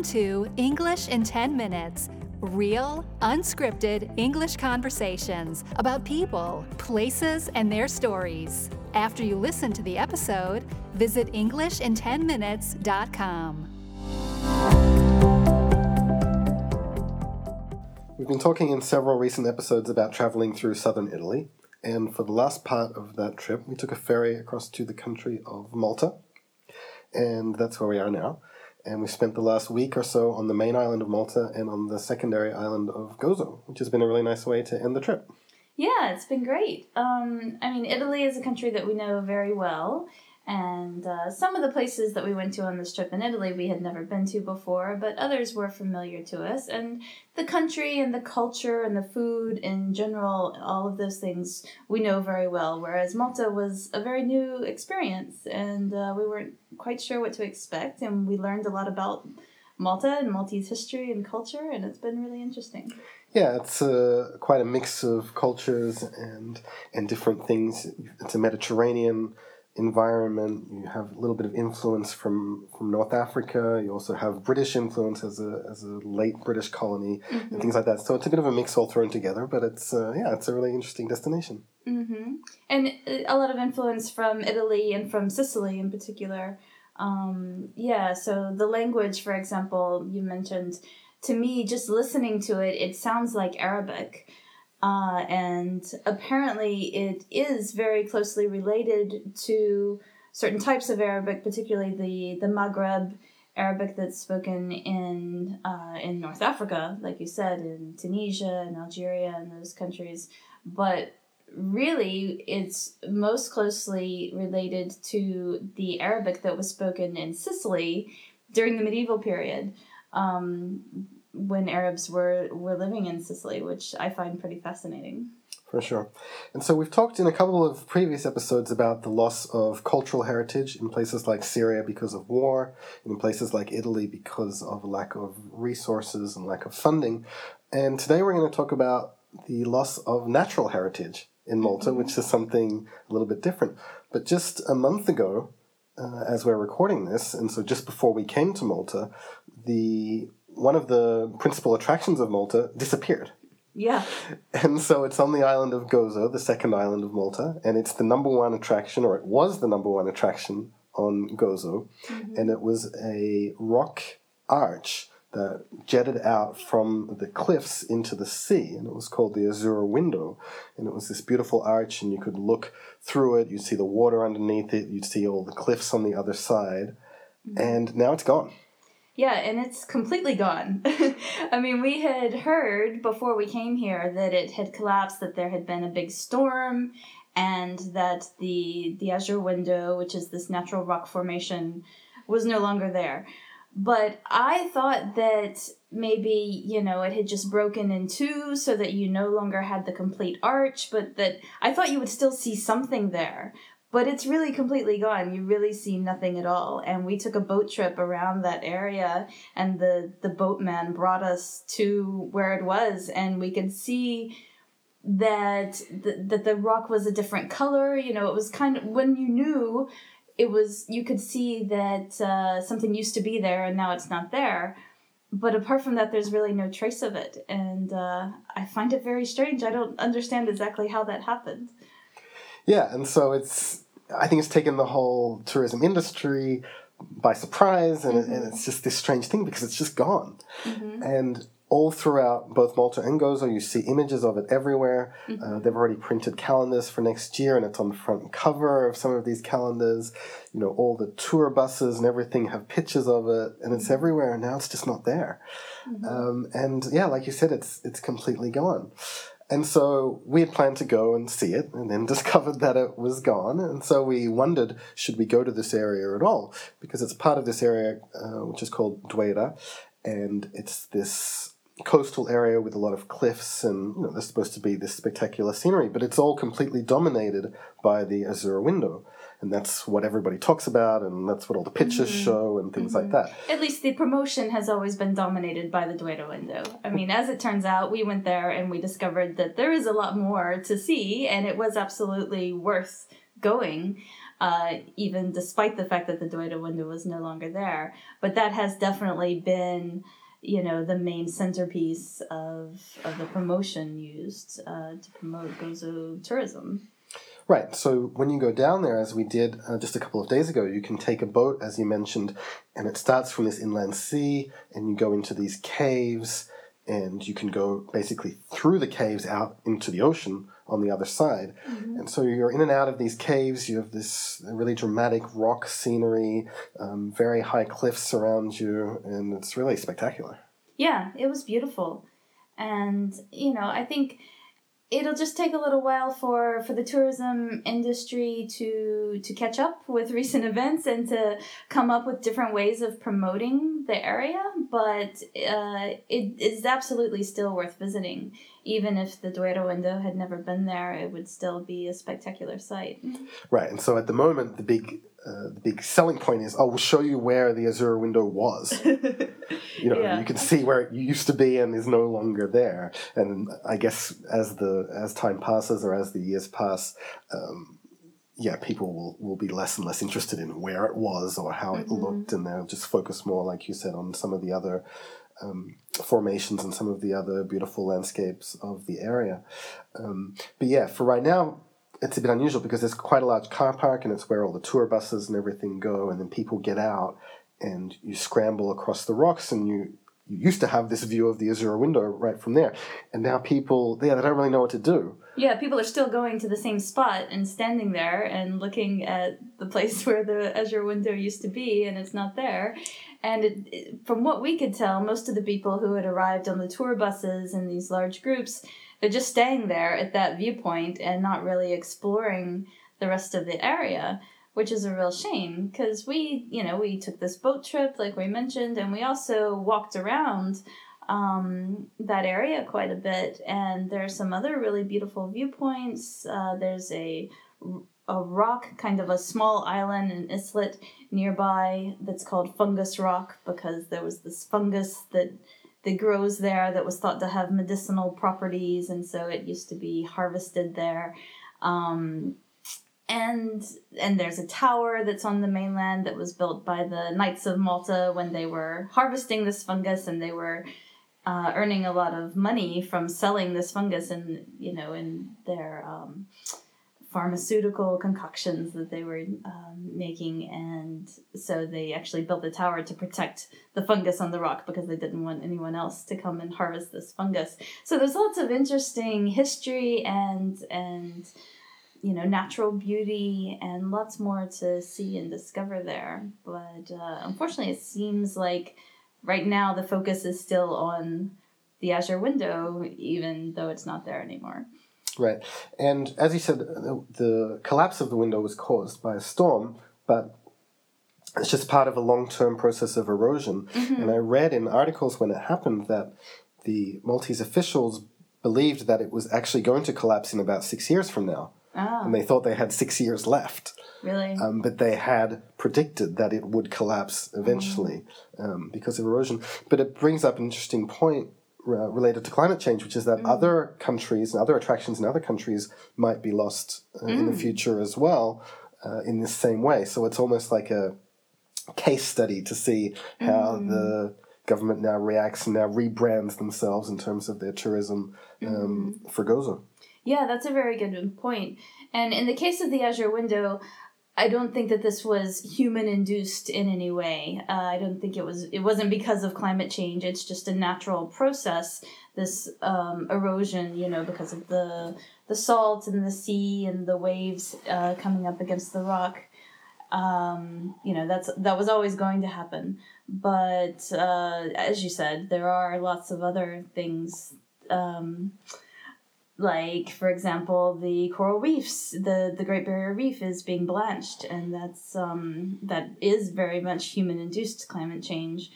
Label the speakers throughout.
Speaker 1: Welcome to English in 10 Minutes real, unscripted English conversations about people, places, and their stories. After you listen to the episode, visit EnglishinTenMinutes.com.
Speaker 2: We've been talking in several recent episodes about traveling through southern Italy, and for the last part of that trip, we took a ferry across to the country of Malta, and that's where we are now and we spent the last week or so on the main island of Malta and on the secondary island of Gozo, which has been a really nice way to end the trip.
Speaker 3: Yeah, it's been great. Um, I mean, Italy is a country that we know very well, and uh, some of the places that we went to on this trip in Italy we had never been to before, but others were familiar to us. And the country and the culture and the food in general, all of those things we know very well. Whereas Malta was a very new experience, and uh, we weren't quite sure what to expect. And we learned a lot about Malta and Maltese history and culture, and it's been really interesting.
Speaker 2: Yeah, it's uh, quite a mix of cultures and and different things. It's a Mediterranean environment. You have a little bit of influence from, from North Africa. You also have British influence as a, as a late British colony mm-hmm. and things like that. So it's a bit of a mix all thrown together, but it's uh, yeah, it's a really interesting destination.
Speaker 3: Mm-hmm. And uh, a lot of influence from Italy and from Sicily in particular. Um, yeah, so the language, for example, you mentioned. To me, just listening to it, it sounds like Arabic. Uh, and apparently, it is very closely related to certain types of Arabic, particularly the, the Maghreb Arabic that's spoken in uh, in North Africa, like you said, in Tunisia and Algeria and those countries. But really, it's most closely related to the Arabic that was spoken in Sicily during the medieval period. Um, when Arabs were were living in Sicily, which I find pretty fascinating.
Speaker 2: For sure. And so we've talked in a couple of previous episodes about the loss of cultural heritage in places like Syria because of war, in places like Italy because of lack of resources and lack of funding. And today we're going to talk about the loss of natural heritage in Malta, mm-hmm. which is something a little bit different. But just a month ago, uh, as we're recording this, and so just before we came to Malta, the one of the principal attractions of Malta disappeared.
Speaker 3: Yeah.
Speaker 2: And so it's on the island of Gozo, the second island of Malta, and it's the number one attraction, or it was the number one attraction on Gozo, mm-hmm. and it was a rock arch that jetted out from the cliffs into the sea, and it was called the Azure Window. And it was this beautiful arch, and you could look through it, you'd see the water underneath it, you'd see all the cliffs on the other side, mm-hmm. and now it's gone.
Speaker 3: Yeah, and it's completely gone. I mean, we had heard before we came here that it had collapsed, that there had been a big storm, and that the the Azure Window, which is this natural rock formation, was no longer there. But I thought that maybe, you know, it had just broken in two so that you no longer had the complete arch, but that I thought you would still see something there but it's really completely gone. You really see nothing at all. And we took a boat trip around that area and the the boatman brought us to where it was and we could see that the, that the rock was a different color. You know it was kind of when you knew it was you could see that uh, something used to be there and now it's not there. But apart from that there's really no trace of it. And uh, i find it very strange. I don't understand exactly how that happened
Speaker 2: yeah, and so it's I think it's taken the whole tourism industry by surprise, and, mm-hmm. and it's just this strange thing because it's just gone. Mm-hmm. And all throughout both Malta and Gozo, you see images of it everywhere. Mm-hmm. Uh, they've already printed calendars for next year, and it's on the front cover of some of these calendars. You know, all the tour buses and everything have pictures of it, and it's mm-hmm. everywhere. And now it's just not there. Mm-hmm. Um, and yeah, like you said, it's it's completely gone. And so we had planned to go and see it and then discovered that it was gone. And so we wondered, should we go to this area at all? Because it's part of this area uh, which is called Dwejra. And it's this coastal area with a lot of cliffs and you know, there's supposed to be this spectacular scenery, but it's all completely dominated by the Azure window and that's what everybody talks about, and that's what all the pictures mm-hmm. show, and things mm-hmm. like that.
Speaker 3: At least the promotion has always been dominated by the Dwejra window. I mean, as it turns out, we went there and we discovered that there is a lot more to see, and it was absolutely worth going. uh, even despite the fact that the Dwejra window was no longer there. But that has definitely been, you know, the main centerpiece of, of the promotion used uh, to promote Gozo tourism.
Speaker 2: Right. So when you go down there, as we did uh, just a couple of days ago, you can take a boat, as you mentioned, and it starts from this inland sea, and you go into these caves, and you can go basically through the caves out into the ocean on the other side. Mm-hmm. And so you're in and out of these caves. You have this really dramatic rock scenery, um, very high cliffs around you, and it's really spectacular.
Speaker 3: Yeah, it was beautiful. And, you know, I think it'll just take a little while for for the tourism industry to to catch up with recent events and to come up with different ways of promoting the area but uh, it is absolutely still worth visiting even if the Dwejra window had never been there it would still be a spectacular sight
Speaker 2: right and so at the moment the big uh, the big selling point is, oh, we'll show you where the Azure window was. you know, yeah. you can see where it used to be and is no longer there. And I guess as the as time passes or as the years pass, um, yeah, people will, will be less and less interested in where it was or how it mm-hmm. looked, and they'll just focus more, like you said, on some of the other um, formations and some of the other beautiful landscapes of the area. Um, but yeah, for right now, it's a bit unusual because there's quite a large car park and it's where all the tour buses and everything go, and then people get out and you scramble across the rocks and you you used to have this view of the Azure window right from there, and now people yeah they don't really know what to do.
Speaker 3: Yeah, people are still going to the same spot and standing there and looking at the place where the Azure window used to be, and it's not there. And it, it, from what we could tell, most of the people who had arrived on the tour buses in these large groups they're just staying there at that viewpoint and not really exploring the rest of the area which is a real shame because we you know we took this boat trip like we mentioned and we also walked around um, that area quite a bit. And there's some other really beautiful viewpoints. Uh, there's a a rock kind of a small island an islet nearby that's called fungus rock because there was this fungus that that grows there that was thought to have medicinal properties, and so it used to be harvested there. Um, and and there's a tower that's on the mainland that was built by the Knights of Malta when they were harvesting this fungus, and they were uh, earning a lot of money from selling this fungus, and you know, in their um, pharmaceutical concoctions that they were um, making, and so they actually built the tower to protect the fungus on the rock because they didn't want anyone else to come and harvest this fungus. So there's lots of interesting history and and you know natural beauty and lots more to see and discover there. But uh, unfortunately, it seems like right now the focus is still on the Azure window, even though it's not there anymore.
Speaker 2: Right. And as you said, the, the collapse of the window was caused by a storm, but it's just part of a long term process of erosion. Mm-hmm. And I read in articles when it happened that the Maltese officials believed that it was actually going to collapse in about six years from now. Oh. And they thought they had six years left.
Speaker 3: Really?
Speaker 2: Um, but they had predicted that it would collapse eventually mm. um, because of erosion. But it brings up an interesting point related to climate change, which is that mm. other countries and other attractions in other countries might be lost uh, mm. in the mm. future as well uh, in the same way. So it's almost like a case study to see how mm. the government now reacts and now rebrands themselves in terms of their tourism um, mm. for Gozo.
Speaker 3: Yeah, that's a very good point. And in the case of the Azure window, I don't think that this was human induced in any way. Uh, I don't think it was. It wasn't because of climate change. It's just a natural process. This um, erosion, you know, because of the the salt and the sea and the waves uh, coming up against the rock. Um, you know, that's that was always going to happen. But uh, as you said, there are lots of other things. Um, like for example the coral reefs the the great barrier reef is being blanched and that's um that is very much human induced climate change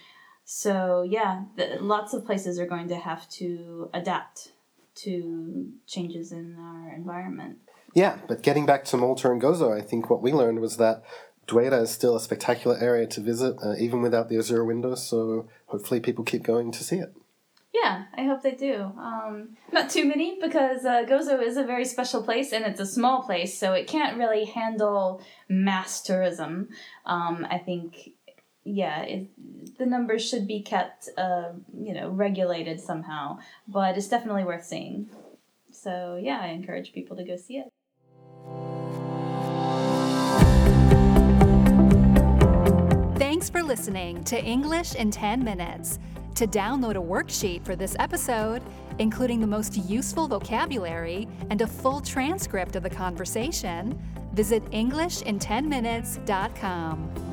Speaker 3: so yeah the, lots of places are going to have to adapt to changes in our environment
Speaker 2: yeah but getting back to malta and gozo i think what we learned was that Dwejra is still a spectacular area to visit, uh, even without the Azure window, so hopefully people keep going to see it.
Speaker 3: Yeah, I hope they do. Um, not too many because uh, Gozo is a very special place and it's a small place, so it can't really handle mass tourism. Um, I think, yeah, it, the numbers should be kept, uh, you know, regulated somehow, but it's definitely worth seeing. So yeah, I encourage people to go see it.
Speaker 1: Thanks for listening to English in 10 Minutes. To download a worksheet for this episode, including the most useful vocabulary and a full transcript of the conversation, visit EnglishinTenMinutes.com.